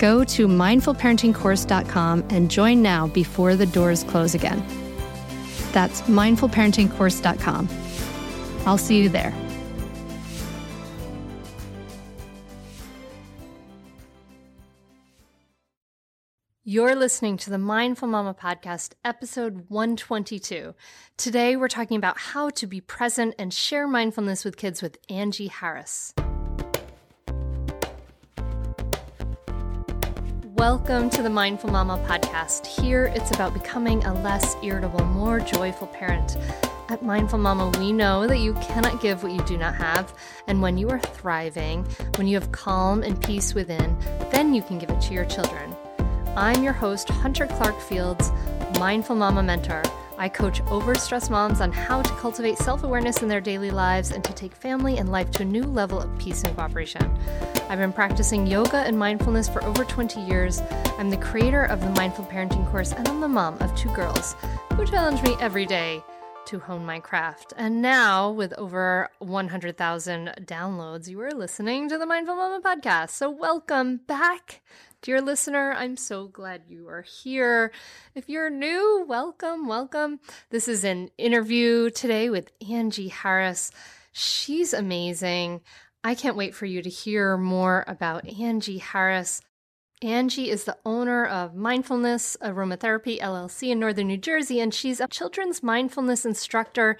Go to mindfulparentingcourse.com and join now before the doors close again. That's mindfulparentingcourse.com. I'll see you there. You're listening to the Mindful Mama Podcast, episode 122. Today, we're talking about how to be present and share mindfulness with kids with Angie Harris. Welcome to the Mindful Mama podcast. Here it's about becoming a less irritable, more joyful parent. At Mindful Mama, we know that you cannot give what you do not have. And when you are thriving, when you have calm and peace within, then you can give it to your children. I'm your host, Hunter Clark Fields, Mindful Mama Mentor. I coach overstressed moms on how to cultivate self awareness in their daily lives and to take family and life to a new level of peace and cooperation. I've been practicing yoga and mindfulness for over 20 years. I'm the creator of the Mindful Parenting course, and I'm the mom of two girls who challenge me every day to hone my craft. And now, with over 100,000 downloads, you are listening to the Mindful Mama podcast. So, welcome back Dear listener, I'm so glad you are here. If you're new, welcome, welcome. This is an interview today with Angie Harris. She's amazing. I can't wait for you to hear more about Angie Harris. Angie is the owner of Mindfulness Aromatherapy LLC in Northern New Jersey, and she's a children's mindfulness instructor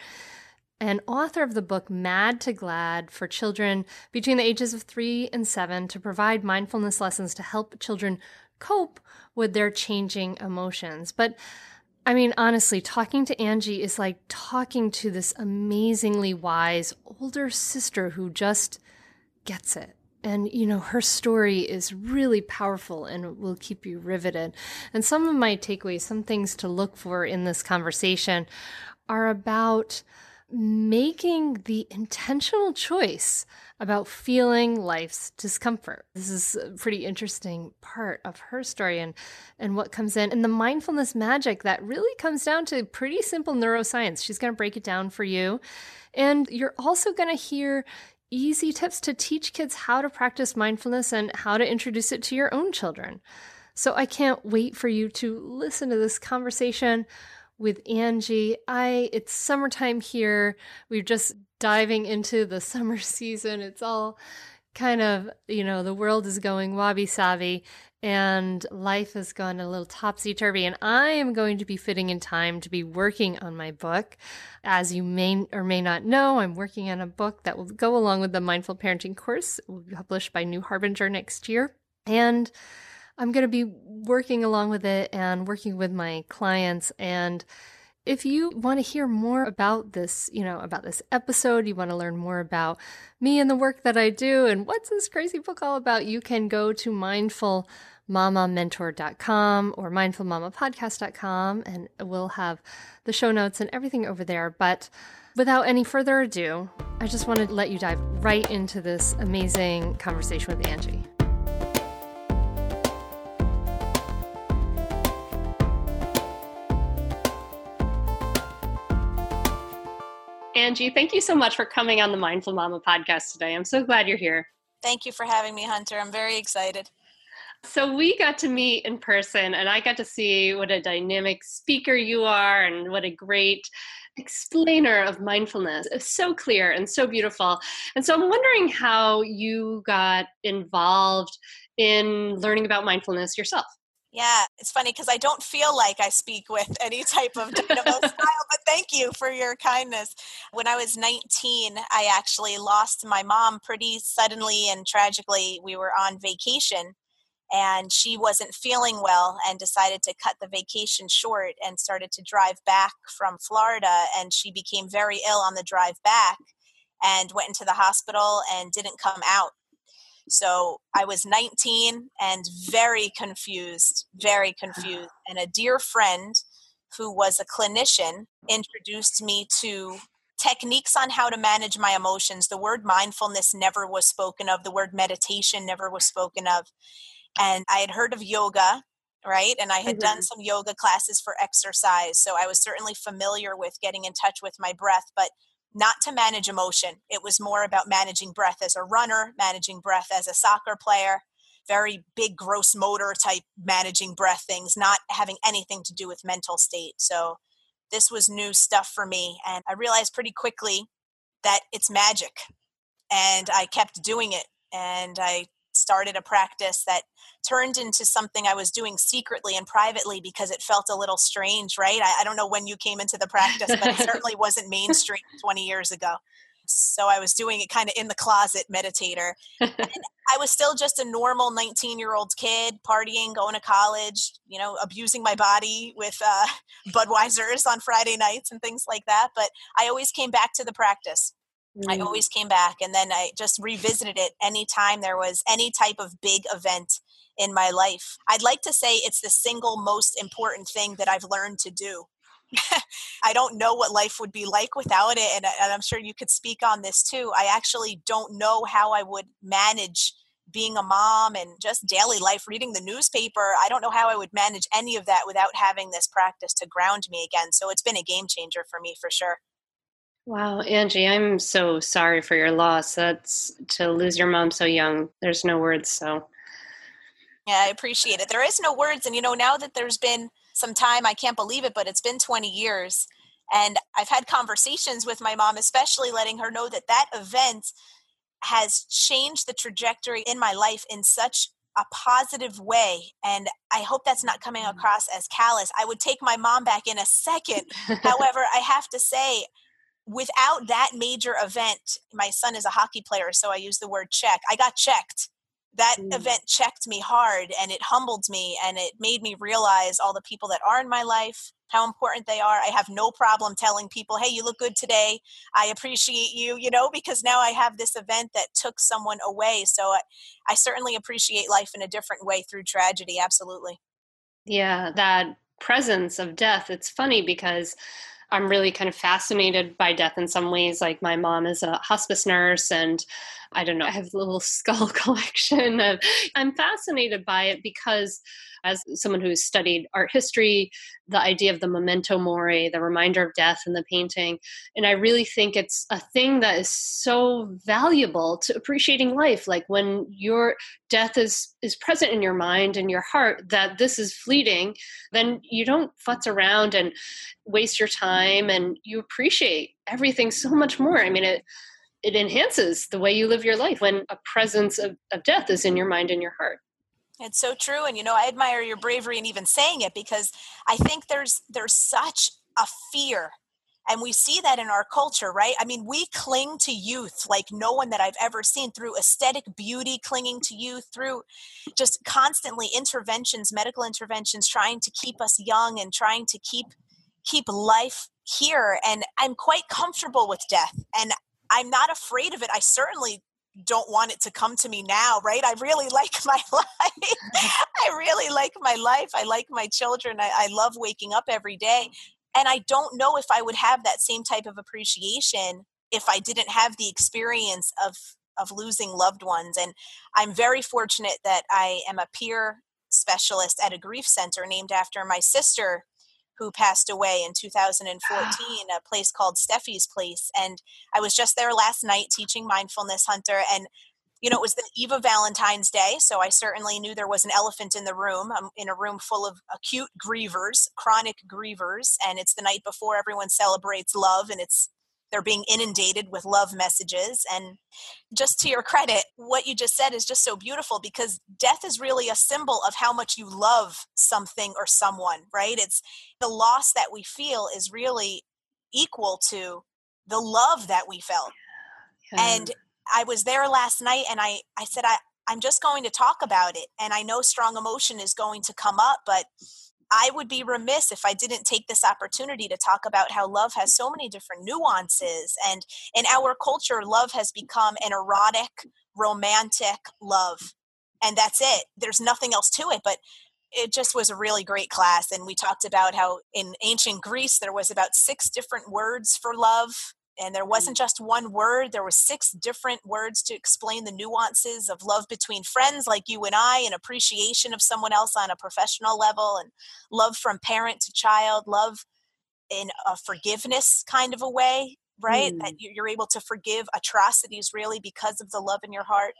and author of the book Mad to Glad for children between the ages of three and seven to provide mindfulness lessons to help children cope with their changing emotions. But I mean, honestly, talking to Angie is like talking to this amazingly wise older sister who just gets it. And, you know, her story is really powerful and will keep you riveted. And some of my takeaways, some things to look for in this conversation are about making the intentional choice about feeling life's discomfort. This is a pretty interesting part of her story and, and what comes in. And the mindfulness magic that really comes down to pretty simple neuroscience. She's going to break it down for you. And you're also going to hear easy tips to teach kids how to practice mindfulness and how to introduce it to your own children. So I can't wait for you to listen to this conversation with Angie. I it's summertime here. We're just diving into the summer season. It's all kind of, you know, the world is going wabi sabi and life has gone a little topsy turvy. And I am going to be fitting in time to be working on my book. As you may or may not know, I'm working on a book that will go along with the Mindful Parenting course. It will be published by New Harbinger next year. And I'm going to be working along with it and working with my clients. And if you want to hear more about this, you know, about this episode, you want to learn more about me and the work that I do and what's this crazy book all about, you can go to mindfulmamamentor.com or mindfulmamapodcast.com and we'll have the show notes and everything over there. But without any further ado, I just want to let you dive right into this amazing conversation with Angie. Angie, thank you so much for coming on the Mindful Mama podcast today. I'm so glad you're here. Thank you for having me, Hunter. I'm very excited. So, we got to meet in person, and I got to see what a dynamic speaker you are and what a great explainer of mindfulness. It's so clear and so beautiful. And so, I'm wondering how you got involved in learning about mindfulness yourself. Yeah, it's funny because I don't feel like I speak with any type of dynamo style, but thank you for your kindness. When I was 19, I actually lost my mom pretty suddenly and tragically. We were on vacation and she wasn't feeling well and decided to cut the vacation short and started to drive back from Florida. And she became very ill on the drive back and went into the hospital and didn't come out so I was 19 and very confused, very confused. And a dear friend who was a clinician introduced me to techniques on how to manage my emotions. The word mindfulness never was spoken of, the word meditation never was spoken of. And I had heard of yoga, right? And I had mm-hmm. done some yoga classes for exercise. So I was certainly familiar with getting in touch with my breath. But not to manage emotion. It was more about managing breath as a runner, managing breath as a soccer player, very big gross motor type managing breath things, not having anything to do with mental state. So this was new stuff for me. And I realized pretty quickly that it's magic. And I kept doing it. And I started a practice that turned into something I was doing secretly and privately because it felt a little strange, right? I, I don't know when you came into the practice, but it certainly wasn't mainstream 20 years ago. So I was doing it kind of in the closet, meditator. And I was still just a normal 19 year old kid, partying, going to college, you know, abusing my body with uh, Budweiser's on Friday nights and things like that. But I always came back to the practice. I mm. always came back and then I just revisited it anytime there was any type of big event in my life. I'd like to say it's the single most important thing that I've learned to do. I don't know what life would be like without it. And, and I'm sure you could speak on this too. I actually don't know how I would manage being a mom and just daily life, reading the newspaper. I don't know how I would manage any of that without having this practice to ground me again. So it's been a game changer for me for sure. Wow, Angie, I'm so sorry for your loss. That's to lose your mom so young. There's no words. So yeah, I appreciate it. There is no words. And, you know, now that there's been some time, I can't believe it, but it's been 20 years. And I've had conversations with my mom, especially letting her know that that event has changed the trajectory in my life in such a positive way. And I hope that's not coming mm. across as callous. I would take my mom back in a second. However, I have to say, without that major event, my son is a hockey player, so I use the word check. I got checked that mm. event checked me hard and it humbled me and it made me realize all the people that are in my life how important they are i have no problem telling people hey you look good today i appreciate you you know because now i have this event that took someone away so i, I certainly appreciate life in a different way through tragedy absolutely yeah that presence of death it's funny because I'm really kind of fascinated by death in some ways. Like my mom is a hospice nurse, and I don't know, I have a little skull collection of. I'm fascinated by it because, as someone who's studied art history, the idea of the memento mori, the reminder of death in the painting, and I really think it's a thing that is so valuable to appreciating life. Like when your death is is present in your mind and your heart, that this is fleeting, then you don't futz around and waste your time, and you appreciate everything so much more. I mean, it it enhances the way you live your life when a presence of, of death is in your mind and your heart. It's so true and you know i admire your bravery in even saying it because i think there's there's such a fear and we see that in our culture right? I mean we cling to youth like no one that i've ever seen through aesthetic beauty clinging to youth through just constantly interventions medical interventions trying to keep us young and trying to keep keep life here and i'm quite comfortable with death and i'm not afraid of it i certainly don't want it to come to me now right? I really like my life. I really like my life i like my children I, I love waking up every day and i don't know if i would have that same type of appreciation if i didn't have the experience of of losing loved ones and i'm very fortunate that i am a peer specialist at a grief center named after my sister who passed away in ah. 2014, a place called Steffi's Place. And I was just there last night teaching Mindfulness Hunter. And, you know, it was the eve of Valentine's Day. So I certainly knew there was an elephant in the room. I'm in a room full of acute grievers, chronic grievers. And it's the night before everyone celebrates love. And it's they're being inundated with love messages and just to your credit what you just said is just so beautiful because death is really a symbol of how much you love something or someone right? It's the loss that we feel is really equal to the love that we felt. Yeah. and i was there last night and i i said i i'm just going to talk about it. And i know strong emotion is going to come up but I would be remiss if I didn't take this opportunity to talk about how love has so many different nuances. And in our culture, love has become an erotic, romantic love. And that's it. There's nothing else to it. But it just was a really great class. And we talked about how in ancient Greece, there was about six different words for love and there wasn't mm. just one word there were six different words to explain the nuances of love between friends like you and i and appreciation of someone else on a professional level and love from parent to child love in a forgiveness kind of a way right mm. that you're able to forgive atrocities really because of the love in your heart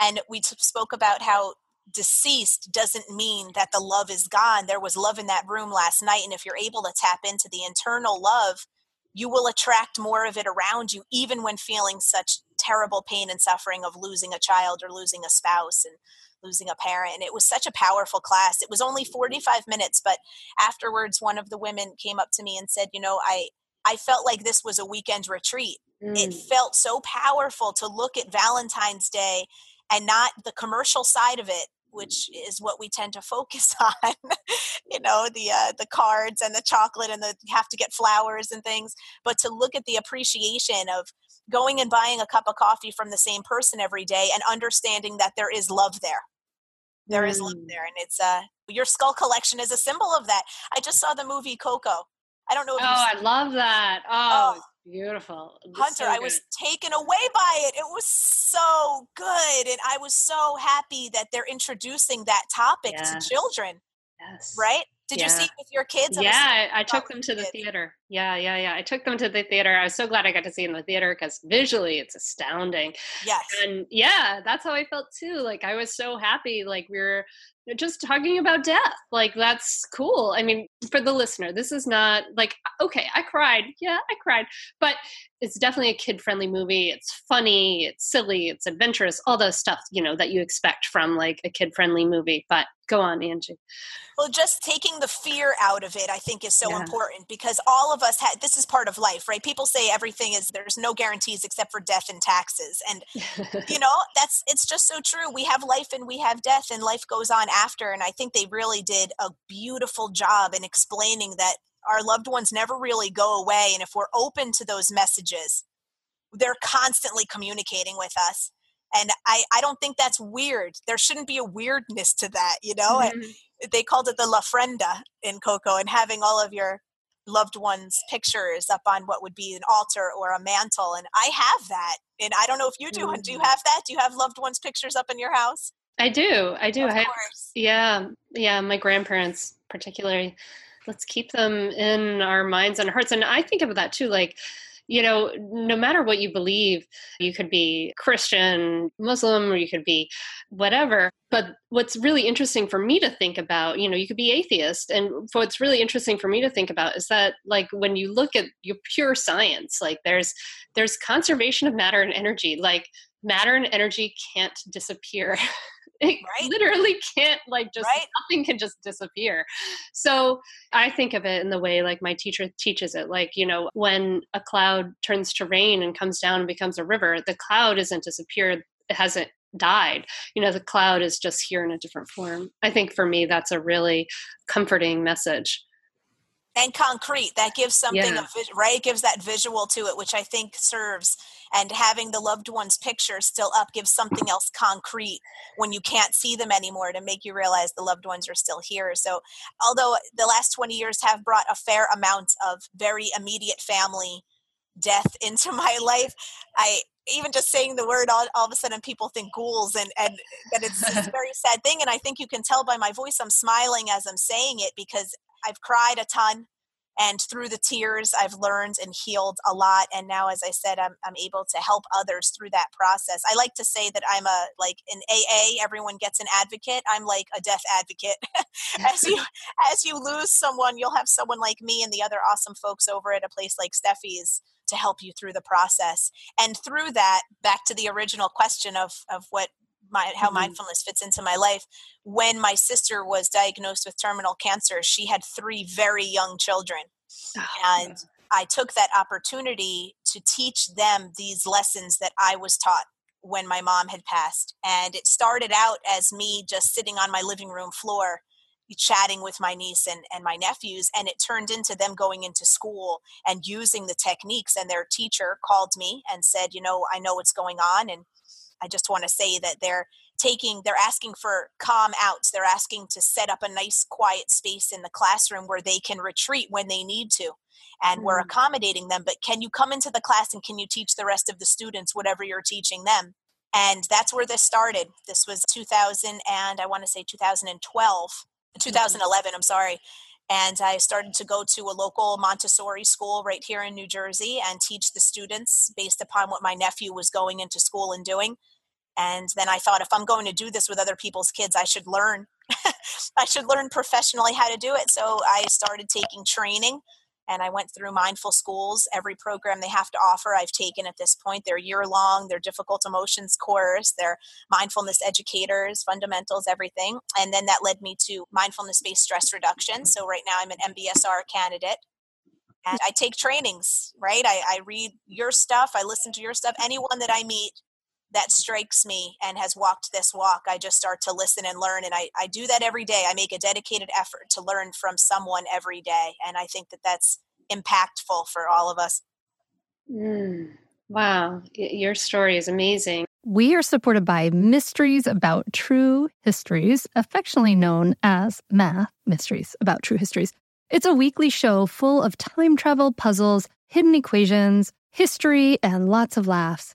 and we spoke about how deceased doesn't mean that the love is gone there was love in that room last night and if you're able to tap into the internal love you will attract more of it around you, even when feeling such terrible pain and suffering of losing a child or losing a spouse and losing a parent. And it was such a powerful class. It was only 45 minutes, but afterwards, one of the women came up to me and said, You know, I, I felt like this was a weekend retreat. Mm. It felt so powerful to look at Valentine's Day and not the commercial side of it which is what we tend to focus on you know the uh, the cards and the chocolate and the have to get flowers and things but to look at the appreciation of going and buying a cup of coffee from the same person every day and understanding that there is love there There mm. is love mm. there and it's uh your skull collection is a symbol of that i just saw the movie coco i don't know oh i love that oh, oh Beautiful. Hunter, so I was taken away by it. It was so good. And I was so happy that they're introducing that topic yeah. to children. Yes. Right? Did yeah. you see it with your kids? yeah, I, I took them to the theater. Yeah, yeah, yeah. I took them to the theater. I was so glad I got to see in the theater because visually it's astounding. Yes. And yeah, that's how I felt too. Like I was so happy. Like we were just talking about death. Like that's cool. I mean, for the listener, this is not like okay, I cried. Yeah, I cried. But it's definitely a kid-friendly movie. It's funny, it's silly, it's adventurous, all those stuff, you know, that you expect from like a kid-friendly movie. But go on, Angie. Well, just taking the fear out of it, I think, is so yeah. important because all of us had this is part of life, right? People say everything is there's no guarantees except for death and taxes. And you know, that's it's just so true. We have life and we have death and life goes on after. And I think they really did a beautiful job in explaining that our loved ones never really go away. And if we're open to those messages, they're constantly communicating with us and I, I don't think that's weird there shouldn't be a weirdness to that you know mm-hmm they called it the La Ofrenda in Coco, and having all of your loved ones' pictures up on what would be an altar or a mantle. And I have that. And I don't know if you do. Mm. Do you mm. have that? Do you have loved ones' pictures up in your house? I do. I do. Of I, course. Yeah. Yeah. My grandparents, particularly. Let's keep them in our minds and hearts. And I think of that too. Like, you know, no matter what you believe, you could be Christian, Muslim, or you could be whatever. But what's really interesting for me to think about, you know, you could be atheist. And what's really interesting for me to think about is that like when you look at your pure science, like there's there's conservation of matter and energy. Like matter and energy can't disappear. it right? literally can't like just right? nothing can just disappear so i think of it in the way like my teacher teaches it like you know when a cloud turns to rain and comes down and becomes a river the cloud isn't disappeared it hasn't died you know the cloud is just here in a different form i think for me that's a really comforting message and concrete that gives something yeah. right gives that visual to it which i think serves and having the loved one's picture still up gives something else concrete when you can't see them anymore to make you realize the loved ones are still here so although the last 20 years have brought a fair amount of very immediate family death into my life i even just saying the word all, all of a sudden people think ghouls and and that it's a very sad thing and i think you can tell by my voice i'm smiling as i'm saying it because I've cried a ton and through the tears i've learned and healed a lot and now as i said i'm, I'm able to help others through that process. I like to say that i'm a like an aa everyone gets an advocate. I'm like a death advocate. As you as you lose someone you'll have someone like me and the other awesome folks over at a place like steffi's to help you through the process. And through that back to the original question of of what my, how mm-hmm. mindfulness fits into my life. When my sister was diagnosed with terminal cancer, she had three very young children. Oh, and I took that opportunity to teach them these lessons that I was taught when my mom had passed. And it started out as me just sitting on my living room floor chatting with my niece and, and my nephews and it turned into them going into school and using the techniques and their teacher called me and said you know i know what's going on and I just want to say that they're taking they're asking for calm outs they're asking to set up a nice quiet space in the classroom where they can retreat when they need to and mm. we're accommodating them but can you come into the class and can you teach the rest of the students whatever you're teaching them? And that's where this started. This was 2000 and i want to say 2012 2011 i'm sorry and I started to go to a local Montessori school right here in New Jersey and teach the students based upon what my nephew was going into school and doing. And then I thought if I'm going to do this with other people's kids, I should learn. I should learn professionally how to do it. So I started taking training and I went through mindful schools. Every program they have to offer, I've taken at this point. They're year long, they're difficult emotions course, they're mindfulness educators, fundamentals, everything. And then that led me to mindfulness based stress reduction. So right now I'm an MBSR candidate. And I take trainings, right? I, I read your stuff, I listen to your stuff. Anyone that I meet that strikes me and has walked this walk, I just start to listen and learn. And I, I do that every day. I make a dedicated effort to learn from someone every day. And I think that that's impactful for all of us. Mm, wow. Your story is amazing. We are supported by Mysteries About True Histories, affectionately known as Math Mysteries About True Histories. It's a weekly show full of time travel puzzles, hidden equations, history, and lots of laughs.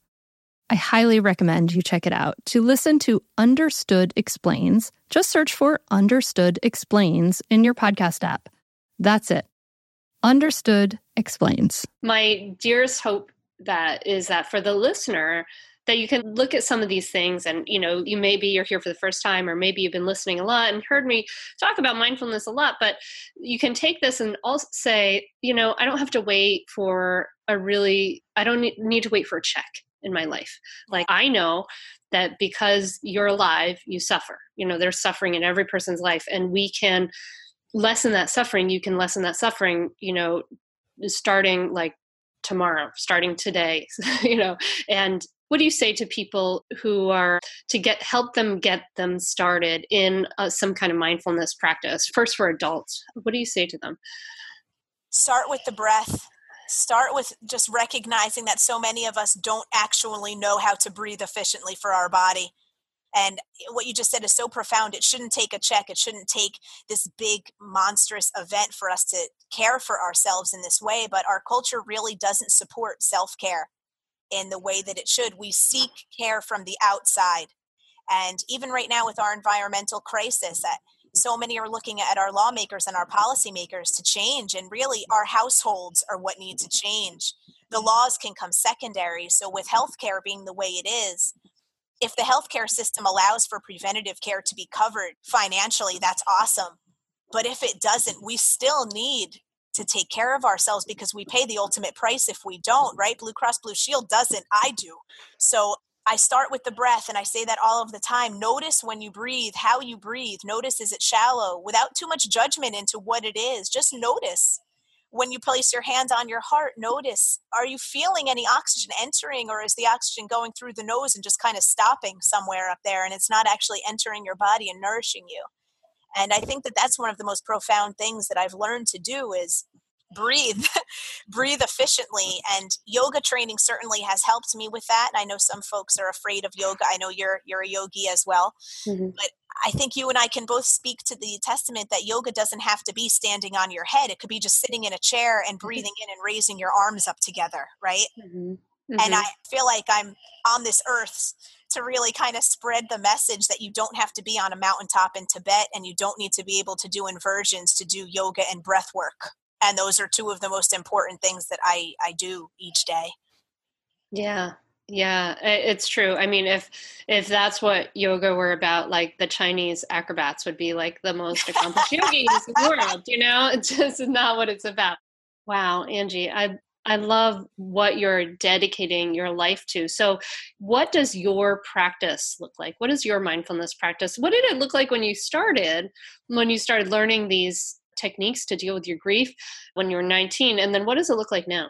I highly recommend you check it out. To listen to Understood Explains, just search for Understood Explains in your podcast app. That's it. Understood Explains. My dearest hope that is that for the listener, that you can look at some of these things and you know you maybe you're here for the first time or maybe you've been listening a lot and heard me talk about mindfulness a lot but you can take this and also say you know i don't have to wait for a really i don't need to wait for a check in my life. Like I know that because you're alive, you suffer. You know, there's suffering in every person's life, and we can lessen that suffering. You can lessen that suffering, you know, starting like tomorrow, starting today, you know. And what do you say to people who are to get help them get them started in uh, some kind of mindfulness practice? First, for adults, what do you say to them? Start with the breath start with just recognizing that so many of us don't actually know how to breathe efficiently for our body. And what you just said is so profound. It shouldn't take a check. It shouldn't take this big monstrous event for us to care for ourselves in this way but our culture really doesn't support self-care in the way that it should. We seek care from the outside. And even right now with our environmental crisis that so many are looking at our lawmakers and our policymakers to change and really our households are what need to change. The laws can come secondary so with healthcare being the way it is if the healthcare system allows for preventative care to be covered financially that's awesome. But if it doesn't we still need to take care of ourselves because we pay the ultimate price if we don't right? Blue cross blue shield doesn't. I do. So I start with the breath and I say that all of the time. Notice when you breathe, how you breathe. Notice is it shallow without too much judgment into what it is. Just notice. When you place your hand on your heart, notice are you feeling any oxygen entering or is the oxygen going through the nose and just kind of stopping somewhere up there and it's not actually entering your body and nourishing you? And I think that that's one of the most profound things that I've learned to do is breathe breathe efficiently and yoga training certainly has helped me with that and i know some folks are afraid of yoga i know you're you're a yogi as well mm-hmm. but i think you and i can both speak to the testament that yoga doesn't have to be standing on your head it could be just sitting in a chair and mm-hmm. breathing in and raising your arms up together right mm-hmm. and mm-hmm. i feel like i'm on this earth to really kind of spread the message that you don't have to be on a mountaintop in Tibet and you don't need to be able to do inversions to do yoga and breath work and those are two of the most important things that i i do each day yeah yeah it's true i mean if if that's what yoga were about like the chinese acrobats would be like the most accomplished yogis in the world you know it's just not what it's about wow angie i I love what you're dedicating your life to. So, what does your practice look like? What is your mindfulness practice? What did it look like when you started? When you started learning these techniques to deal with your grief when you were 19 and then what does it look like now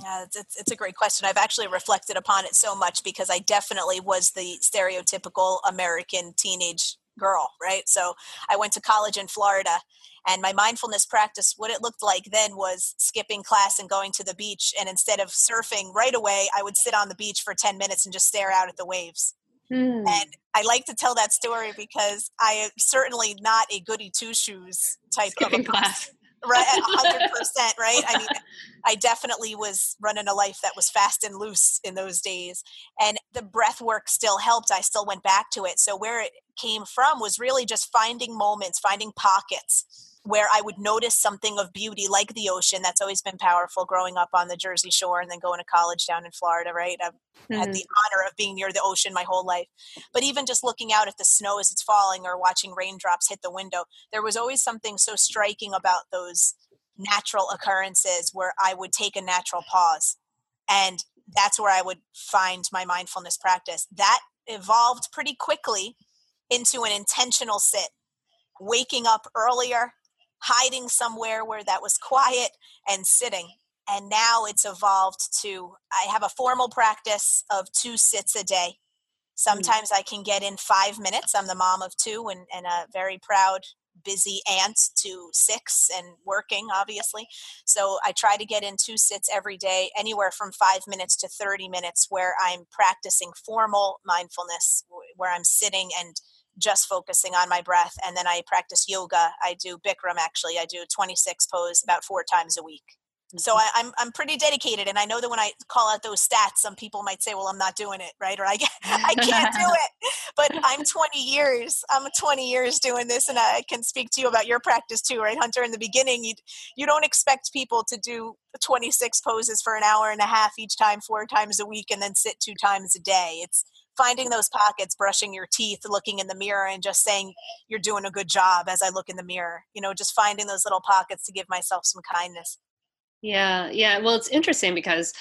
yeah, it's, it's, it's, a great question. I've actually reflected upon it so much because I definitely was the stereotypical American teenage girl, right? So I went to college in Florida, and my mindfulness practice, what it looked like then was skipping class and going to the beach. And instead of surfing right away, I would sit on the beach for 10 minutes and just stare out at the waves. Mm. And I like to tell that story because I am certainly not a goody two shoes type Skipping of a class. right 100% right i mean i definitely was running a life that was fast and loose in those days and the breath work still helped i still went back to it so where it came from was really just finding moments finding pockets where I would notice something of beauty like the ocean. That's always been powerful growing up on the Jersey Shore and then going to college down in Florida, right? I've mm-hmm. had the honor of being near the ocean my whole life. But even just looking out at the snow as it's falling or watching raindrops hit the window, there was always something so striking about those natural occurrences where I would take a natural pause. And that's where I would find my mindfulness practice. That evolved pretty quickly into an intentional sit waking up earlier hiding somewhere where that was quiet and sitting and now it's evolved to I have a formal practice of two sits a day. Mm. Sometimes I can get in five minutes. I'm the mom of two and, and a very proud, busy aunt to six and working, obviously. So I try to get in two sits every day, anywhere from five minutes to 30 minutes, where I'm practicing formal mindfulness, where I'm sitting and just focusing on my breath. And then I practice yoga. I do Bikram actually. I do 26 pose about four times a week. So mm-hmm. I, am I'm, I'm pretty dedicated, and I know that when I call out those stats, some people might say, "Well, I'm not doing it, right?" Or I I can't do it. But I'm 20 years. I'm 20 years doing this, and I can speak to you about your practice too, right, Hunter? In the beginning, you you don't expect people to do 26 poses for an hour and a half each time, four times a week, and then sit two times a day. It's finding those pockets, brushing your teeth, looking in the mirror, and just saying you're doing a good job as I look in the mirror. You know, just finding those little pockets to give myself some kindness. Yeah, yeah. Well, it's interesting because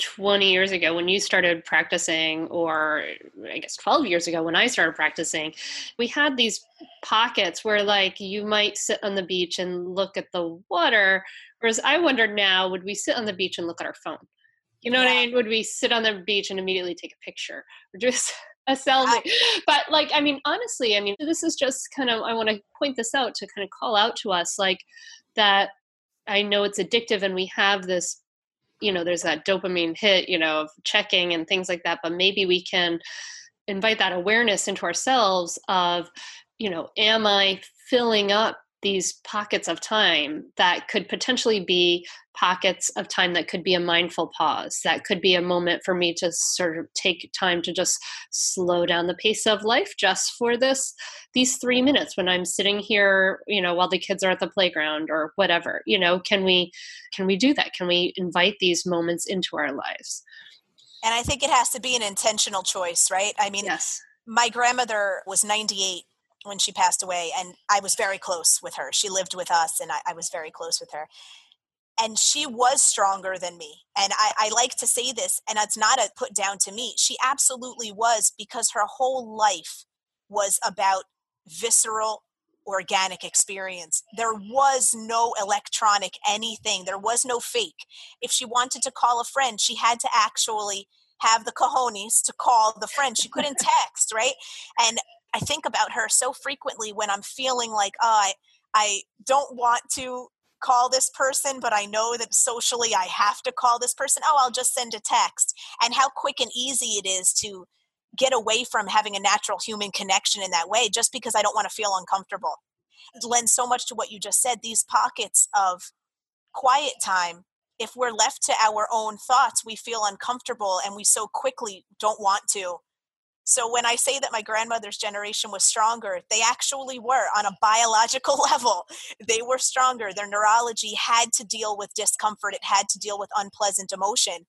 20 years ago when you started practicing, or I guess 12 years ago when I started practicing, we had these pockets where, like, you might sit on the beach and look at the water. Whereas I wonder now, would we sit on the beach and look at our phone? You know yeah. what I mean? Would we sit on the beach and immediately take a picture or just a selfie? But, like, I mean, honestly, I mean, this is just kind of, I want to point this out to kind of call out to us, like, that I know it's addictive and we have this, you know, there's that dopamine hit, you know, of checking and things like that, but maybe we can invite that awareness into ourselves of, you know, am I filling up these pockets of time that could potentially be pockets of time that could be a mindful pause that could be a moment for me to sort of take time to just slow down the pace of life just for this these 3 minutes when I'm sitting here you know while the kids are at the playground or whatever you know can we can we do that? Can we invite these moments into our lives? And I think it has to be an intentional choice right? I mean yes. my grandmother was 98 when she passed away and i was very close with her she lived with us and i, I was very close with her and she was stronger than me and I, I like to say this and it's not a put down to me she absolutely was because her whole life was about visceral organic experience. There was no electronic anything. There was no fake. If she wanted to call a friend, she had to actually have the cojones to call the friend. She couldn't text, right? And I think about her so frequently when I'm feeling like, oh, I, I don't want to call this person, but I know that socially I have to call this person. Oh, I'll just send a text. And how quick and easy it is to get away from having a natural human connection in that way just because I don't want to feel uncomfortable. It lends so much to what you just said these pockets of quiet time. If we're left to our own thoughts, we feel uncomfortable and we so quickly don't want to so when I say that my grandmother's generation was stronger, they actually were on a biological level. They were stronger. Their neurology had to deal with discomfort, it had to deal with unpleasant emotion.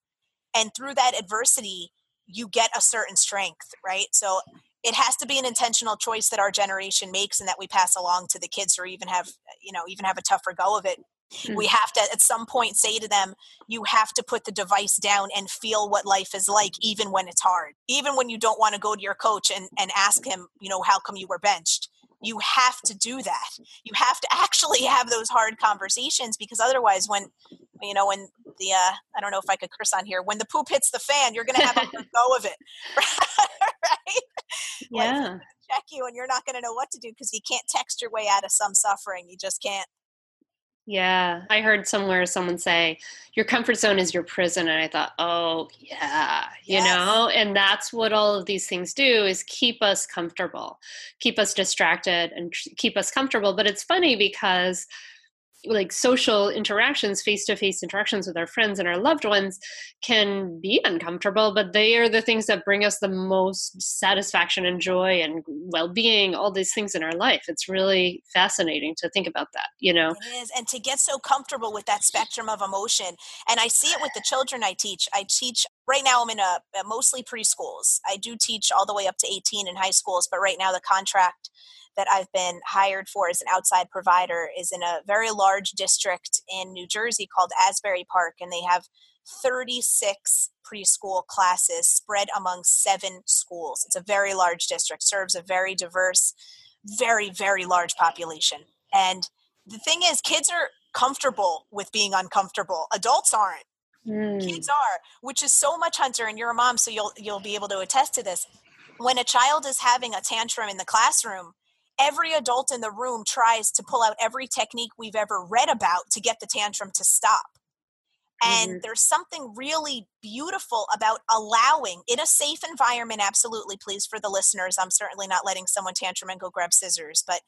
And through that adversity, you get a certain strength, right? So it has to be an intentional choice that our generation makes and that we pass along to the kids or even have, you know, even have a tougher go of it Mm-hmm. We have to, at some point, say to them, you have to put the device down and feel what life is like, even when it's hard. Even when you don't want to go to your coach and, and ask him, you know, how come you were benched? You have to do that. You have to actually have those hard conversations because otherwise, when, you know, when the, uh, I don't know if I could curse on here, when the poop hits the fan, you're going to have a go of it. right? Yeah. Like, check you and you're not going to know what to do because you can't text your way out of some suffering. You just can't. Yeah, I heard somewhere someone say, your comfort zone is your prison. And I thought, oh, yeah, you yes. know, and that's what all of these things do is keep us comfortable, keep us distracted and keep us comfortable. But it's funny because like social interactions face-to-face interactions with our friends and our loved ones can be uncomfortable but they are the things that bring us the most satisfaction and joy and well-being all these things in our life. It's really fascinating to think about that you know? It is and to get so comfortable with that spectrum of emotion and i see it with the children i teach. I teach right now i'm in a mostly preschools. I do teach all the way up to 18 in high schools but right now the contract that I've been hired for as an outside provider is in a very large district in New Jersey called Asbury Park, and they have 36 preschool classes spread among seven schools. It's a very large district, serves a very diverse, very, very large population. And the thing is, kids are comfortable with being uncomfortable. Adults aren't. Mm. Kids are, which is so much hunter and you're a mom so you'll you'll be able to attest to this. When a child is having a tantrum in the classroom, every adult in the room tries to pull out every technique we've ever read about to get the tantrum to stop. And mm-hmm. there's something really beautiful about allowing in a safe environment, absolutely, please, for the listeners. I'm certainly not letting someone tantrum and go grab scissors, but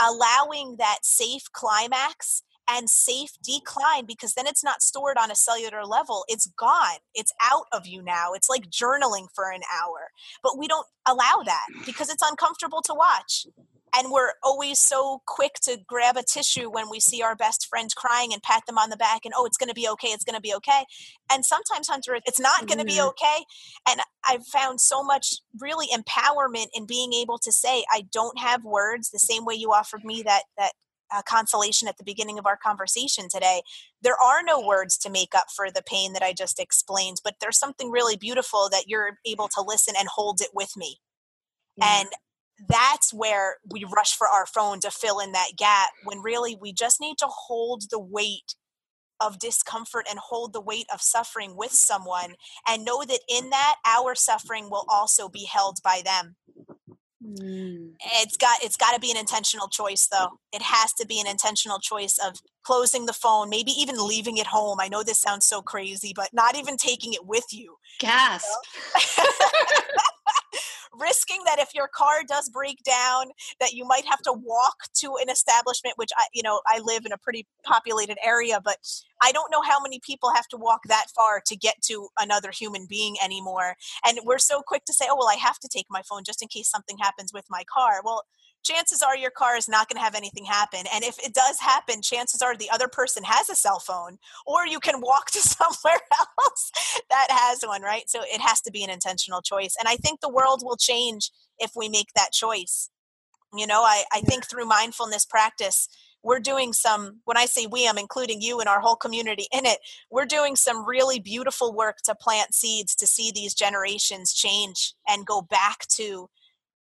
allowing that safe climax and safe decline because then it's not stored on a cellular level. It's gone. It's out of you now. It's like journaling for an hour. But we don't allow that because it's uncomfortable to watch and we're always so quick to grab a tissue when we see our best friend crying and pat them on the back and oh it's going to be okay it's going to be okay and sometimes hunter it's not going to be mm-hmm. okay and i've found so much really empowerment in being able to say i don't have words the same way you offered me that that uh, consolation at the beginning of our conversation today. There are no words to make up for the pain that I just explained, but there's something really beautiful that you're able to listen and hold it with me. Mm. And that's where we rush for our phone to fill in that gap when really we just need to hold the weight of discomfort and hold the weight of suffering with someone and know that in that our suffering will also be held by them mm. it's got it's got to be an intentional choice though it has to be an intentional choice of closing the phone maybe even leaving it home i know this sounds so crazy but not even taking it with you gasp you know? risking that if your car does break down that you might have to walk to an establishment which i you know i live in a pretty populated area but i don't know how many people have to walk that far to get to another human being anymore. And we're so quick to say oh well i have to take my phone just in case something happens with my car. Well chances are your car is not going to have anything happen. And if it does happen, chances are the other person has a cell phone, or you can walk to somewhere else that has one, right? So it has to be an intentional choice. And I think the world will change if we make that choice. You know, I, I think through mindfulness practice, we're doing some, when I say we, I'm including you and our whole community in it. We're doing some really beautiful work to plant seeds to see these generations change and go back to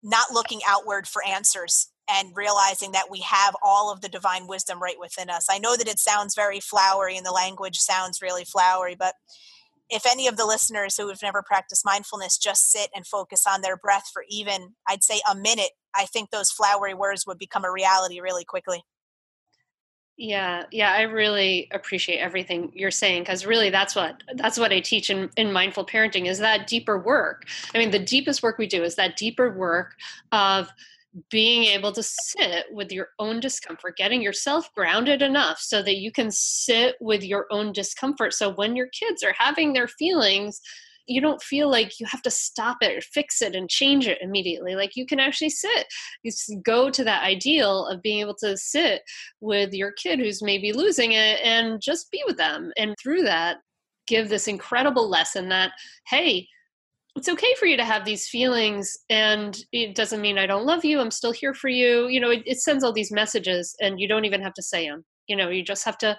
not looking outward for answers and realizing that we have all of the divine wisdom right within us. I know that it sounds very flowery and the language sounds really flowery, but if any of the listeners who have never practiced mindfulness just sit and focus on their breath for even, I'd say, a minute, I think those flowery words would become a reality really quickly. Yeah, yeah, I really appreciate everything you're saying because really that's what that's what I teach in, in mindful parenting is that deeper work. I mean, the deepest work we do is that deeper work of being able to sit with your own discomfort, getting yourself grounded enough so that you can sit with your own discomfort. So when your kids are having their feelings, you don't feel like you have to stop it or fix it and change it immediately. Like you can actually sit. You go to that ideal of being able to sit with your kid who's maybe losing it and just be with them. And through that give this incredible lesson that hey it's okay for you to have these feelings and it doesn't mean i don't love you i'm still here for you. You know it, it sends all these messages and you don't even have to say them you know you just have to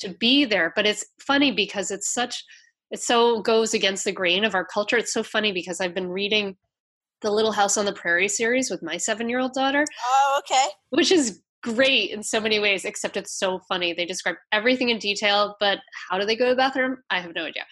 to be there. But it's funny because it's such it so goes against the grain of our culture. It's so funny because I've been reading the Little House on the Prairie series with my seven year old daughter. Oh, okay. Which is great in so many ways, except it's so funny. They describe everything in detail, but how do they go to the bathroom? I have no idea.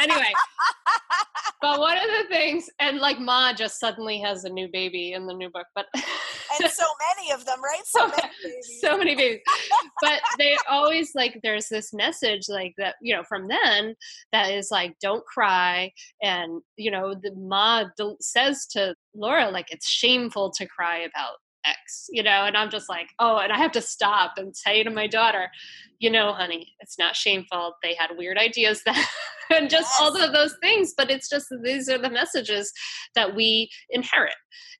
Anyway, but one of the things, and like Ma just suddenly has a new baby in the new book, but and so many of them, right? So many babies. so many babies. but they always like there's this message like that, you know, from then that is like, don't cry, and you know, the Ma says to Laura like it's shameful to cry about X, you know, and I'm just like, oh, and I have to stop and say to my daughter, you know, honey, it's not shameful. They had weird ideas that, and just yes. all of those things, but it's just these are the messages that we inherit.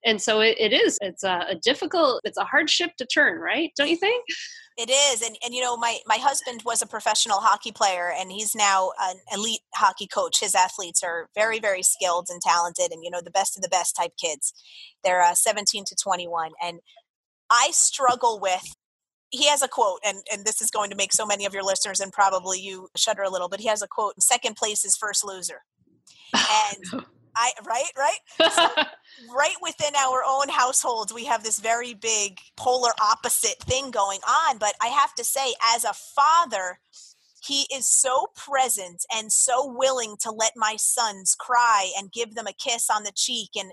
And so it, it is, it's a, a difficult, it's a hard ship to turn, right? Don't you think? It is, and and you know, my my husband was a professional hockey player, and he's now an elite hockey coach. His athletes are very very skilled and talented, and you know, the best of the best type kids. They're uh, 17 to 21, and I struggle with. He has a quote, and and this is going to make so many of your listeners and probably you shudder a little. But he has a quote: "Second place is first loser," and. I right, right, so, right within our own households, we have this very big polar opposite thing going on. But I have to say, as a father, he is so present and so willing to let my sons cry and give them a kiss on the cheek and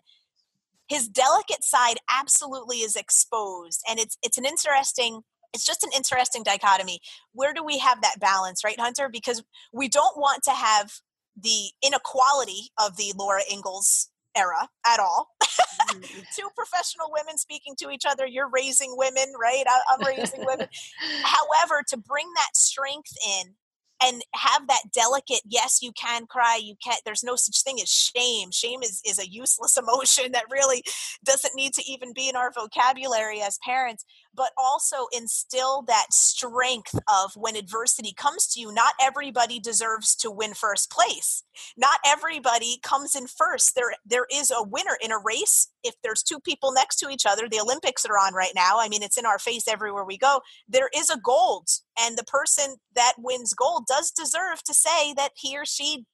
his delicate side absolutely is exposed and it's it's an interesting it's just an interesting dichotomy where do we have that balance right hunter because we don't want to have the inequality of the laura ingalls era at all. Mm-hmm. two professional women speaking to each other you're raising women right? I, i'm raising women. However to bring that strength in and have that delicate yes you can cry you can't there's no such thing as shame. Shame is, is a useless emotion that really doesn't need to even be in our vocabulary as parents but also instill that strength of when adversity comes to you not everybody deserves to win first place. Not everybody comes in first. There there is a winner in a race. If there's two people next to each other the olympics are on right now. I mean it's in our face everywhere we go. There is a gold and the person that wins gold does deserve to say that he or she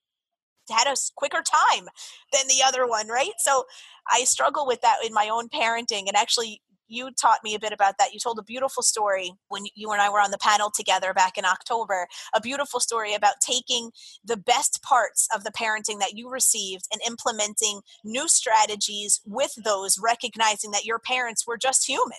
had a quicker time than the other one right? So i struggle with that in my own parenting and actually you taught me a bit about that. You told a beautiful story when you and I were on the panel together back in October, a beautiful story about taking the best parts of the parenting that you received and implementing new strategies with those, recognizing that your parents were just human.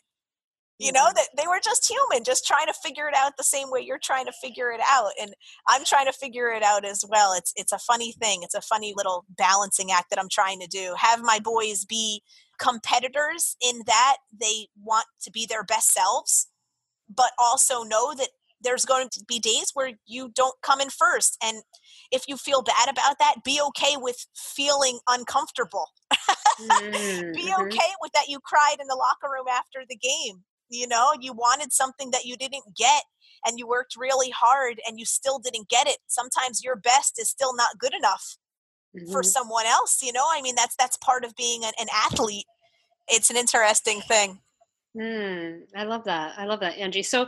You know, mm-hmm. that they were just human, just trying to figure it out the same way you're trying to figure it out. And I'm trying to figure it out as well. It's it's a funny thing. It's a funny little balancing act that I'm trying to do. Have my boys be competitors in that they want to be their best selves, but also know that there's going to be days where you don't come in first. And if you feel bad about that, be okay with feeling uncomfortable. mm-hmm. Be okay with that you cried in the locker room after the game. You know, you wanted something that you didn't get and you worked really hard and you still didn't get it. Sometimes your best is still not good enough mm-hmm. for someone else you know? I mean that's that's part of being an, an athlete. It's an interesting thing. Mm, i love that. I love that angie. So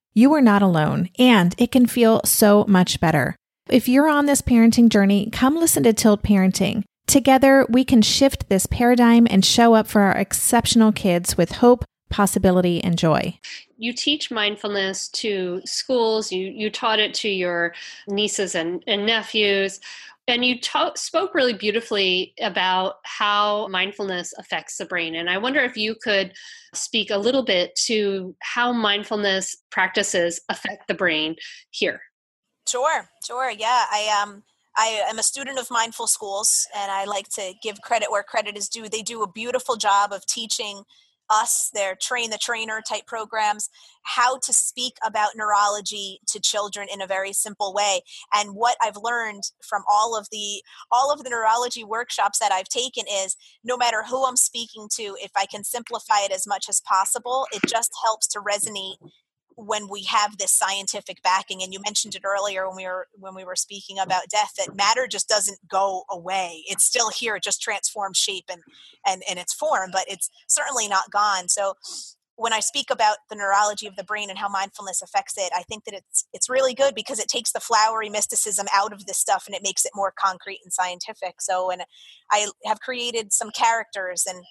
you are not alone, and it can feel so much better. If you're on this parenting journey, come listen to Tilt Parenting. Together, we can shift this paradigm and show up for our exceptional kids with hope, possibility, and joy. You teach mindfulness to schools, you, you taught it to your nieces and, and nephews. And you ta- spoke really beautifully about how mindfulness affects the brain. And I wonder if you could speak a little bit to how mindfulness practices affect the brain here. Sure, sure. Yeah, I um I am a student of mindful schools, and I like to give credit where credit is due. They do a beautiful job of teaching us, their train the trainer type programs, how to speak about neurology to children in a very simple way. And what I've learned from all of the all of the neurology workshops that I've taken is no matter who I'm speaking to, if I can simplify it as much as possible, it just helps to resonate when we have this scientific backing and you mentioned it earlier when we were when we were speaking about death that matter just doesn't go away. It's still here it just transforms shape and and and its form but it's certainly not gone. So when i speak about the neurology of the brain and how mindfulness affects it i think that it's it's really good because it takes the flowery mysticism out of this stuff and it makes it more concrete and scientific. So and i have created some characters and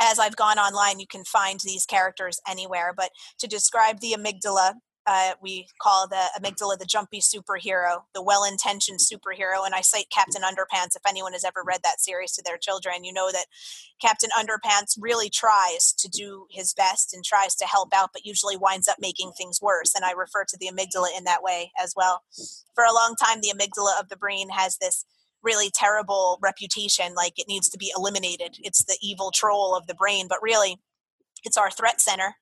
as I've gone online, you can find these characters anywhere. But to describe the amygdala, uh, we call the amygdala the jumpy superhero, the well intentioned superhero. And I cite Captain Underpants. If anyone has ever read that series to their children, you know that Captain Underpants really tries to do his best and tries to help out, but usually winds up making things worse. And I refer to the amygdala in that way as well. For a long time, the amygdala of the brain has this really terrible reputation like it needs to be eliminated. It's the evil troll of the brain but really it's our threat center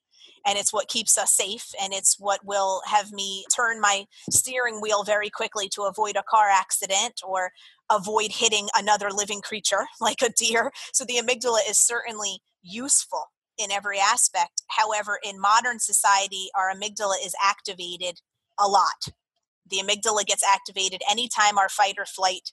and it's what keeps us safe and it's what will have me turn my steering wheel very quickly to avoid a car accident or avoid hitting another living creature like a deer. So the amygdala is certainly useful in every aspect. However in modern society our amygdala is activated a lot. The amygdala gets activated anytime our fight or flight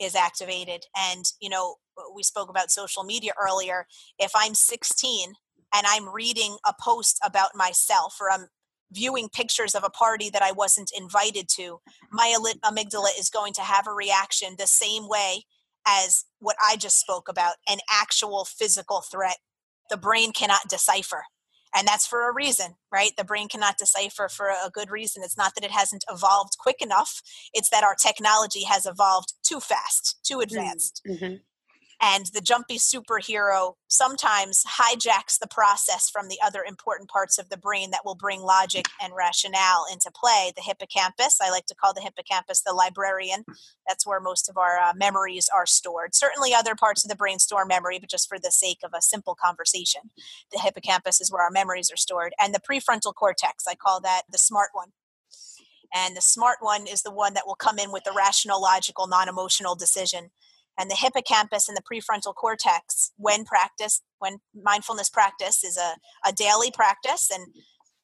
is activated and you know we spoke about social media earlier if i'm 16 and i'm reading a post about myself or i'm viewing pictures of a party that i wasn't invited to my amygdala is going to have a reaction the same way as what i just spoke about an actual physical threat. The brain cannot decipher and that's for a reason right? The brain cannot decipher for a good reason. It's not that it hasn't evolved quick enough. It's that our technology has evolved too fast too mm, advanced. mm-hmm and the jumpy superhero sometimes hijacks the process from the other important parts of the brain that will bring logic and rationale into play. The hippocampus i like to call the hippocampus the librarian. That's where most of our uh, memories are stored. Certainly other parts of the brain store memory but just for the sake of a simple conversation. The hippocampus is where our memories are stored. And the prefrontal cortex i call that the smart one. And the smart one is the one that will come in with the rational logical non-emotional decision and the hippocampus and the prefrontal cortex when practice when mindfulness practice is a, a daily practice. And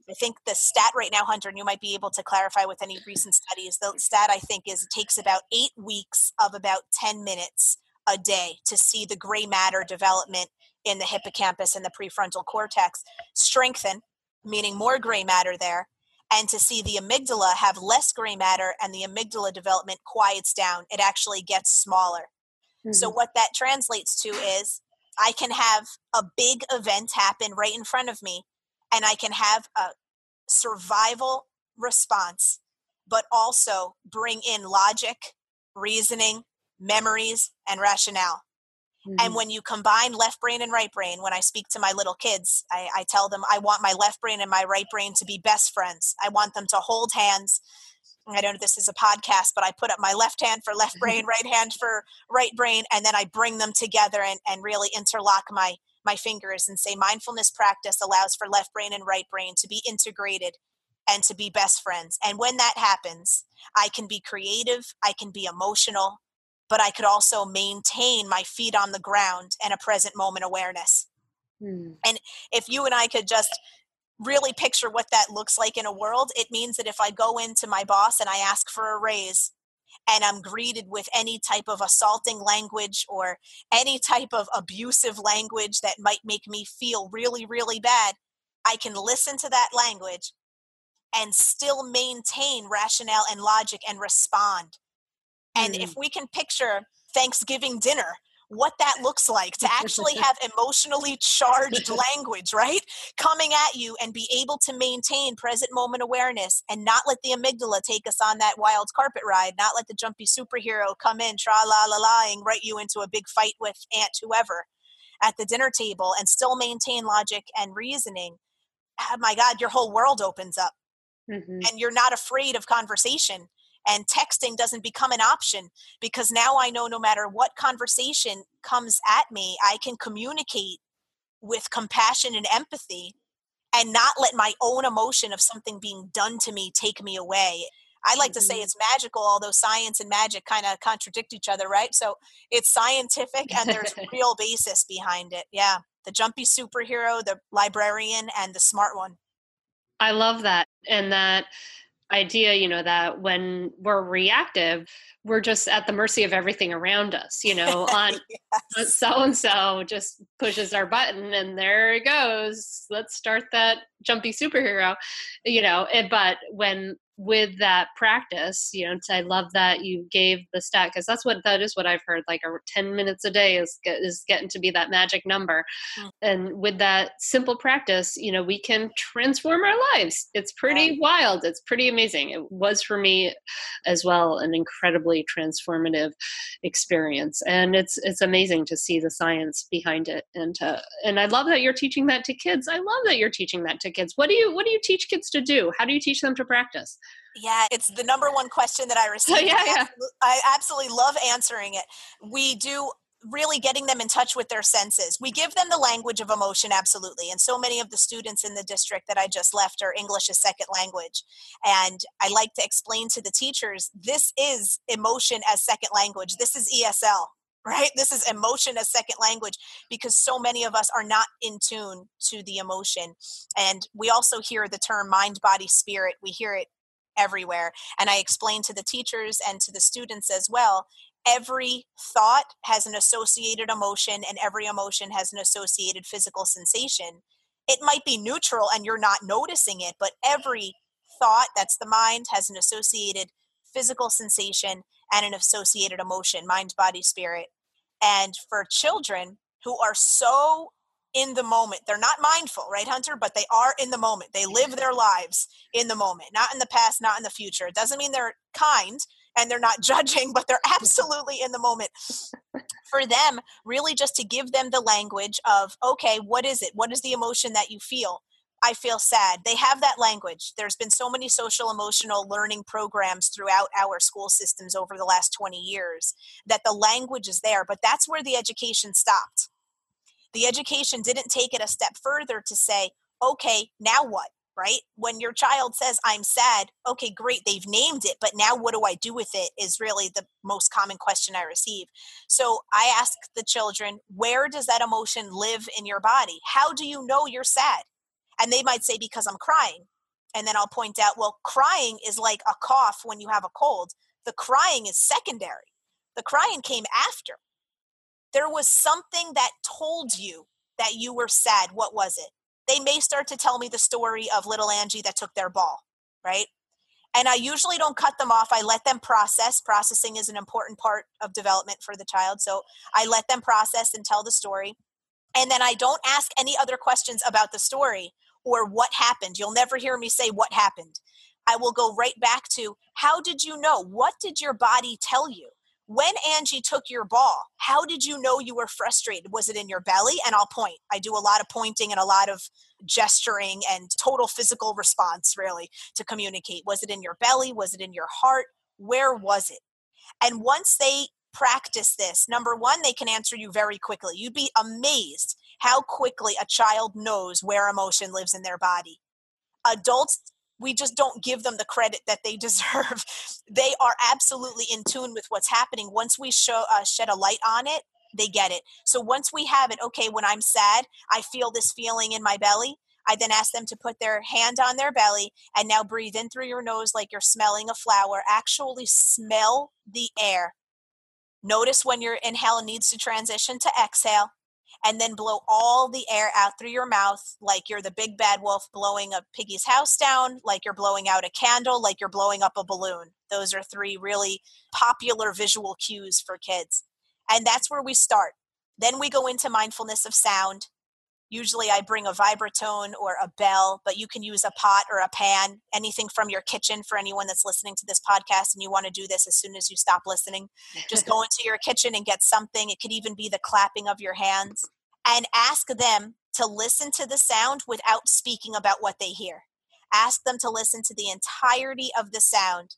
i think the stat right now hunter and you might be able to clarify with any recent studies the stat i think is it takes about eight weeks of about 10 minutes a day to see the gray matter development in the hippocampus and the prefrontal cortex strengthen meaning more gray matter there and to see the amygdala have less gray matter and the amygdala development quiets down. It actually gets smaller Mm-hmm. So, what that translates to is I can have a big event happen right in front of me, and I can have a survival response, but also bring in logic, reasoning, memories, and rationale. Mm-hmm. And when you combine left brain and right brain, when I speak to my little kids, I, I, tell them I want my left brain and my right brain to be best friends. I want them to hold hands I don't know if this is a podcast, but I put up my left hand for left brain, right hand for right brain, and then I bring them together and, and really interlock my my fingers and say mindfulness practice allows for left brain and right brain to be integrated and to be best friends. And when that happens, I can be creative, I can be emotional, but I could also maintain my feet on the ground and a present moment awareness. Hmm. And if you and I could just really picture what that looks like in a world, it means that if I go into my boss and I ask for a raise and I'm greeted with any type of assaulting language or any type of abusive language that might make me feel really, really bad, I can listen to that language and still maintain rationale and logic and respond. And mm. if we can picture Thanksgiving dinner what that looks like to actually have emotionally charged language, right? Coming at you and be able to maintain present moment awareness and not let the amygdala take us on that wild carpet ride, not let the jumpy superhero come in, tra la la la, and write you into a big fight with Aunt whoever at the dinner table and still maintain logic and reasoning. Oh my God, your whole world opens up. Mm-hmm. And you're not afraid of conversation and texting doesn't become an option because now I know no matter what conversation comes at me, I can communicate with compassion and empathy and not let my own emotion of something being done to me take me away. I like to say mm-hmm. it's magical, although science and magic kind of contradict each other, right? So it's scientific and there's real basis behind it. Yeah. The jumpy superhero, the librarian, and the smart one. I love that. And that idea, you know, that when we're reactive, we're just at the mercy of everything around us, you know, on so and so just pushes our button and there it goes. Let's start that jumpy superhero, you know, eh, but when with that practice, you know, I love that you gave the stat because that's what that is what I've heard. Like a ten minutes a day is is getting to be that magic number, mm. and with that simple practice, you know, we can transform our lives. It's pretty wild. It's pretty amazing. It was for me as well an incredibly transformative experience, and it's it's amazing to see the science behind it. And to, and I love that you're teaching that to kids. I love that you're teaching that to kids. What do you what do you teach kids to do? How do you teach them to practice? Yeah, it's the number one question that I receive. yeah, yeah. I absolutely love answering it. We do really getting them in touch with their senses. We give them the language of emotion, absolutely. And so many of the students in the district that I just left are English as second language. And I like to explain to the teachers this is emotion as second language, this is ESL. Right? This is emotion as second language because so many of us are not in tune to the emotion. And we also hear the term mind, body, spirit. We hear it everywhere. And I explain to the teachers and to the students as well every thought has an associated emotion and every emotion has an associated physical sensation. It might be neutral and you're not noticing it, but every thought that's the mind has an associated physical sensation and an associated emotion mind, body, spirit. And for children who are so in the moment. They're not mindful, right, Hunter? But they are in the moment. They live their lives in the moment, not in the past, not in the future. It doesn't mean they're kind and they're not judging, but they're absolutely in the moment. For them, really just to give them the language of, okay, what is it? What is the emotion that you feel? I feel sad. They have that language. There's been so many social emotional learning programs throughout our school systems over the last 20 years that the language is there, but that's where the education stopped the education didn't take it a step further to say, okay, now what? Right? When your child says, I'm sad, okay, great, they've named it, but now what do I do with it is really the most common question I receive. So I ask the children, where does that emotion live in your body? How do you know you're sad? And they might say, because I'm crying. And then I'll point out, well, crying is like a cough when you have a cold. The crying is secondary. The crying came after there was something that told you that you were sad. What was it? They may start to tell me the story of little Angie that took their ball, right? And I usually don't cut them off. I let them process. Processing is an important part of development for the child. So I let them process and tell the story. And then I don't ask any other questions about the story or what happened. You'll never hear me say what happened. I will go right back to how did you know? What did your body tell you? When Angie took your ball, how did you know you were frustrated? Was it in your belly? And I'll point. I do a lot of pointing and a lot of gesturing and total physical response, really, to communicate. Was it in your belly? Was it in your heart? Where was it? And once they practice this, number one, they can answer you very quickly. You'd be amazed how quickly a child knows where emotion lives in their body. Adults we just don't give them the credit that they deserve. they are absolutely in tune with what's happening. Once we show uh, shed a light on it, they get it. So once we have it, okay, when I'm sad, I feel this feeling in my belly. I then ask them to put their hand on their belly and now breathe in through your nose like you're smelling a flower. Actually, smell the air. Notice when your inhale needs to transition to exhale and then blow all the air out through your mouth like you're the big bad wolf blowing a piggy's house down, like you're blowing out a candle, like you're blowing up a balloon. Those are three really popular visual cues for kids. And that's where we start. Then we go into mindfulness of sound. Usually I bring a vibratone or a bell, but you can use a pot or a pan, anything from your kitchen for anyone that's listening to this podcast and you want to do this as soon as you stop listening. Just go into your kitchen and get something. It could even be the clapping of your hands and ask them to listen to the sound without speaking about what they hear. Ask them to listen to the entirety of the sound.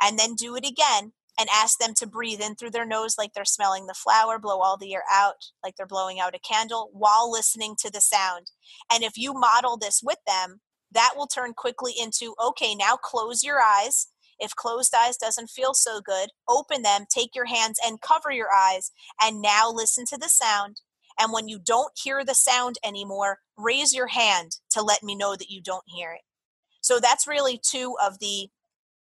and then do it again and ask them to breathe in through their nose like they're smelling the flower, blow all the air out like they're blowing out a candle while listening to the sound. And if you model this with them, that will turn quickly into okay, now close your eyes. If closed eyes doesn't feel so good, open them, take your hands and cover your eyes, and now listen to the sound. And when you don't hear the sound anymore, raise your hand to let me know that you don't hear it. So that's really two of the.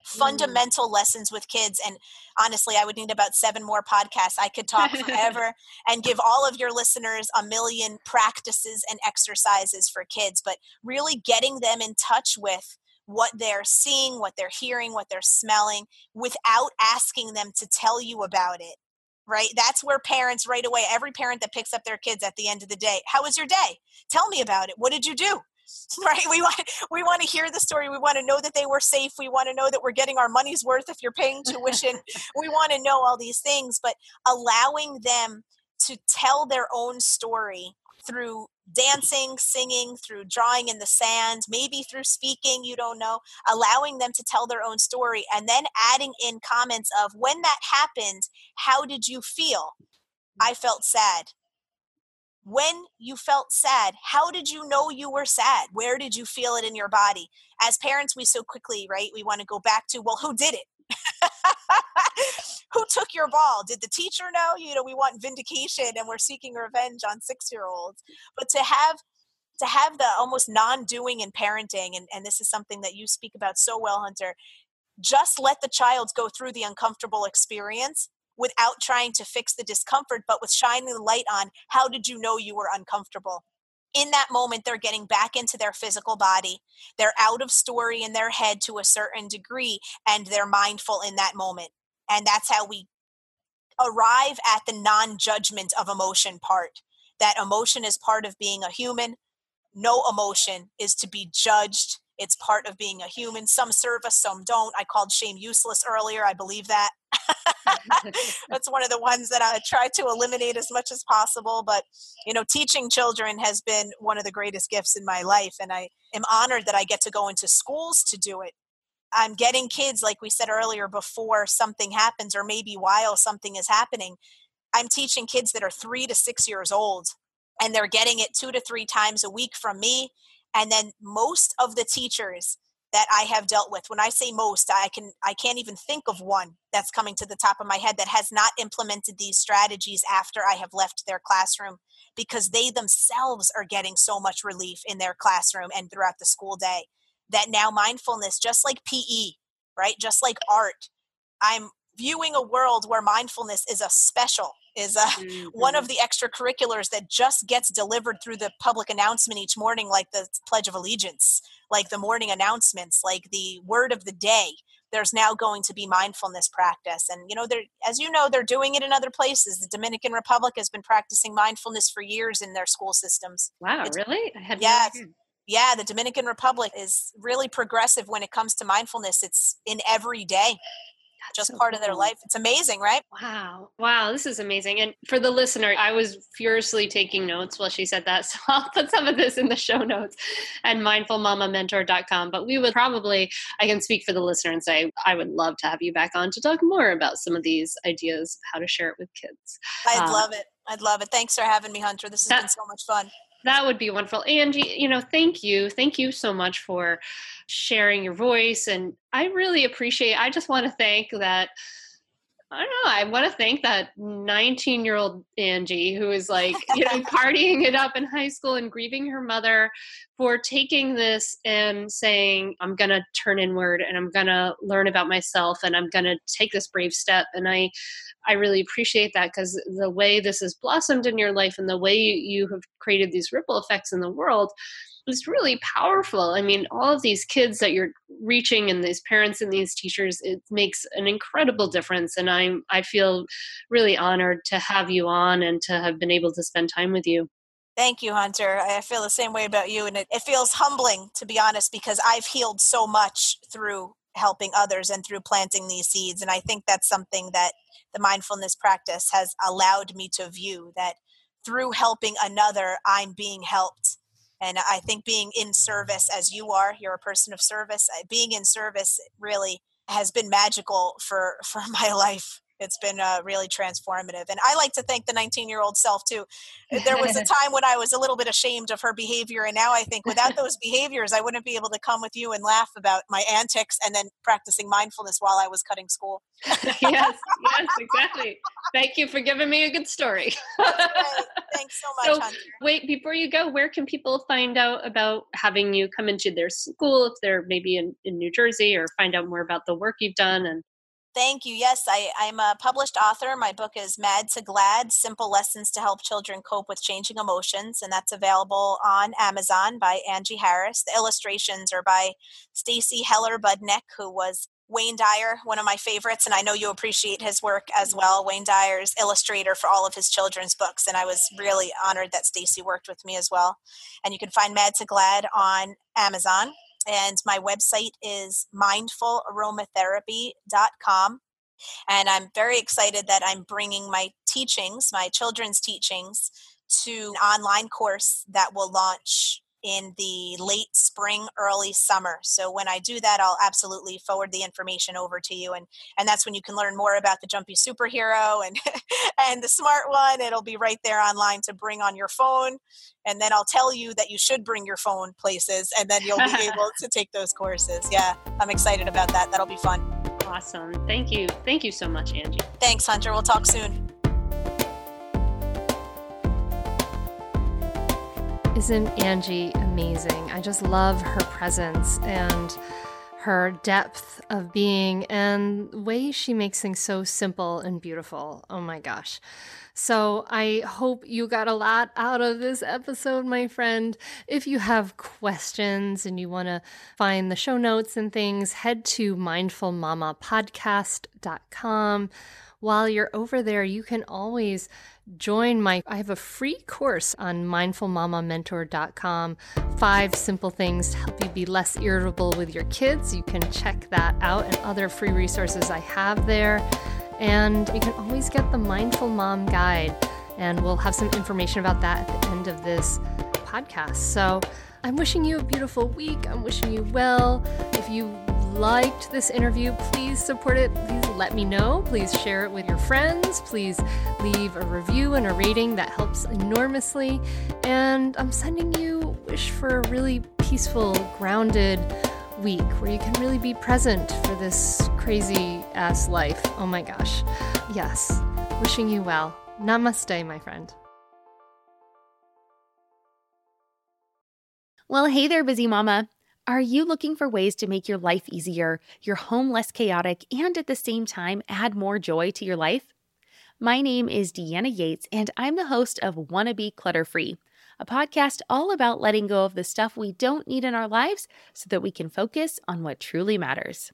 Fundamental mm. lessons with kids and honestly i would need about seven more podcasts. I could talk forever and give all of your listeners a million practices and exercises for kids but really getting them in touch with what they're seeing what they're hearing what they're smelling without asking them to tell you about it right? That's where parents right away every parent that picks up their kids at the end of the day how was your day? Tell me about it. What did you do right? We want we want to hear the story. We want to know that they were safe. We want to know that we're getting our money's worth if you're paying tuition. We want to know all these things but allowing them to tell their own story through dancing, singing, through drawing in the sand, maybe through speaking, you don't know, allowing them to tell their own story, and then adding in comments of when that happened, how did you feel? I felt sad when you felt sad how did you know you were sad? Where did you feel it in your body? As parents we so quickly right we want to go back to well who did it? Who took your ball? Did the teacher know? You know we want vindication and we're seeking revenge on six year olds but to have to have the almost non-doing in parenting and, and this is something that you speak about so well hunter just let the child go through the uncomfortable experience without trying to fix the discomfort, but with shining the light on how did you know you were uncomfortable? In that moment, they're getting back into their physical body. They're out of story in their head to a certain degree, and they're mindful in that moment. And that's how we arrive at the non judgment of emotion part. That emotion is part of being a human. No emotion is to be judged. It's part of being a human. Some serve us, some don't. I called shame useless earlier. I believe that. That's one of the ones that I try to eliminate as much as possible. But, you know, teaching children has been one of the greatest gifts in my life. And I am honored that I get to go into schools to do it. I'm getting kids, like we said earlier, before something happens or maybe while something is happening. I'm teaching kids that are three to six years old and they're getting it two to three times a week from me. And then most of the teachers that I have dealt with. When I say most, I can I can't even think of one that's coming to the top of my head that has not implemented these strategies after I have left their classroom because they themselves are getting so much relief in their classroom and throughout the school day that now mindfulness just like PE, right? Just like art, I'm viewing a world where mindfulness is a special is uh, mm-hmm. one of the extracurriculars that just gets delivered through the public announcement each morning, like the Pledge of Allegiance, like the morning announcements, like the word of the day. There's now going to be mindfulness practice. And, you know, they're, as you know, they're doing it in other places. The Dominican Republic has been practicing mindfulness for years in their school systems. Wow, it's, really? I had yeah, no yeah, the Dominican Republic is really progressive when it comes to mindfulness. It's in every day just so part of their life. It's amazing, right? Wow. Wow. This is amazing. And for the listener, I was furiously taking notes while she said that. So I'll put some of this in the show notes at mindfulmamamentor.com. But we would probably, I can speak for the listener and say, I would love to have you back on to talk more about some of these ideas, how to share it with kids. I'd uh, love it. I'd love it. Thanks for having me, Hunter. This has that, been so much fun. That would be wonderful. Angie, you know, thank you. Thank you so much for sharing your voice. And I really appreciate, I just want to thank that. I don't know. I want to thank that 19 year old Angie who is like, you know, partying it up in high school and grieving her mother for taking this and saying, I'm going to turn inward and I'm going to learn about myself and I'm going to take this brave step. And I, I really appreciate that because the way this has blossomed in your life and the way you have created these ripple effects in the world is really powerful. I mean, all of these kids that you're reaching and these parents and these teachers, it makes an incredible difference. And I'm I feel really honored to have you on and to have been able to spend time with you. Thank you, Hunter. I feel the same way about you. And it, it feels humbling, to be honest, because I've healed so much through helping others and through planting these seeds. And I think that's something that the mindfulness practice has allowed me to view that through helping another, I'm being helped. And I think being in service as you are, you're a person of service, uh, being in service really has been magical for for my life it's been uh, really transformative. And I like to thank the 19 year old self too. Uh, there was a time when I was a little bit ashamed of her behavior. And now I think without those behaviors, I wouldn't be able to come with you and laugh about my antics and then practicing mindfulness while I was cutting school. yes, yes, exactly. Thank you for giving me a good story. Thanks so much. So, Hunter. wait, before you go, where can people find out about having you come into their school if they're maybe in, in New Jersey or find out more about the work you've done and Thank you. Yes, I, I'm a published author. My book is Mad to Glad Simple Lessons to Help Children Cope with Changing Emotions, and that's available on Amazon by Angie Harris. The illustrations are by Stacy Heller Budnick, who was Wayne Dyer, one of my favorites, and I know you appreciate his work as well. Wayne Dyer's illustrator for all of his children's books, and I was really honored that Stacy worked with me as well. And you can find Mad to Glad on Amazon and my website is mindfularomatherapy.com and i'm very excited that i'm bringing my teachings my children's teachings to an online course that will launch in the late spring early summer. So when i do that i'll absolutely forward the information over to you and and that's when you can learn more about the jumpy superhero and and the smart one. It'll be right there online to bring on your phone and then i'll tell you that you should bring your phone places and then you'll be able to take those courses. Yeah i'm excited about that. That'll be fun. Awesome. Thank you. Thank you so much angie. Thanks hunter. We'll talk soon Isn't Angie amazing? I just love her presence and her depth of being and the way she makes things so simple and beautiful. Oh my gosh. So I hope you got a lot out of this episode, my friend. If you have questions and you want to find the show notes and things, head to mindfulmamapodcast.com. While you're over there, you can always join my I have a free course on mindfulmamamentor.com. Five simple things to help you be less irritable with your kids. You can check that out and other free resources I have there. And you can always get the Mindful Mom Guide, and we'll have some information about that at the end of this podcast. So I'm wishing you a beautiful week. I'm wishing you well. If you liked this interview, please support it. Please let me know. Please share it with your friends. Please leave a review and a rating. That helps enormously. And I'm sending you wish for a really peaceful, grounded week where you can really be present for this crazy ass life. Oh my gosh. Yes. Wishing you well. Namaste, my friend. Well, hey there, busy mama. Are you looking for ways to make your life easier, your home less chaotic, and at the same time add more joy to your life? My name is Deanna Yates, and I'm the host of Wanna Be Clutter Free, a podcast all about letting go of the stuff we don't need in our lives so that we can focus on what truly matters.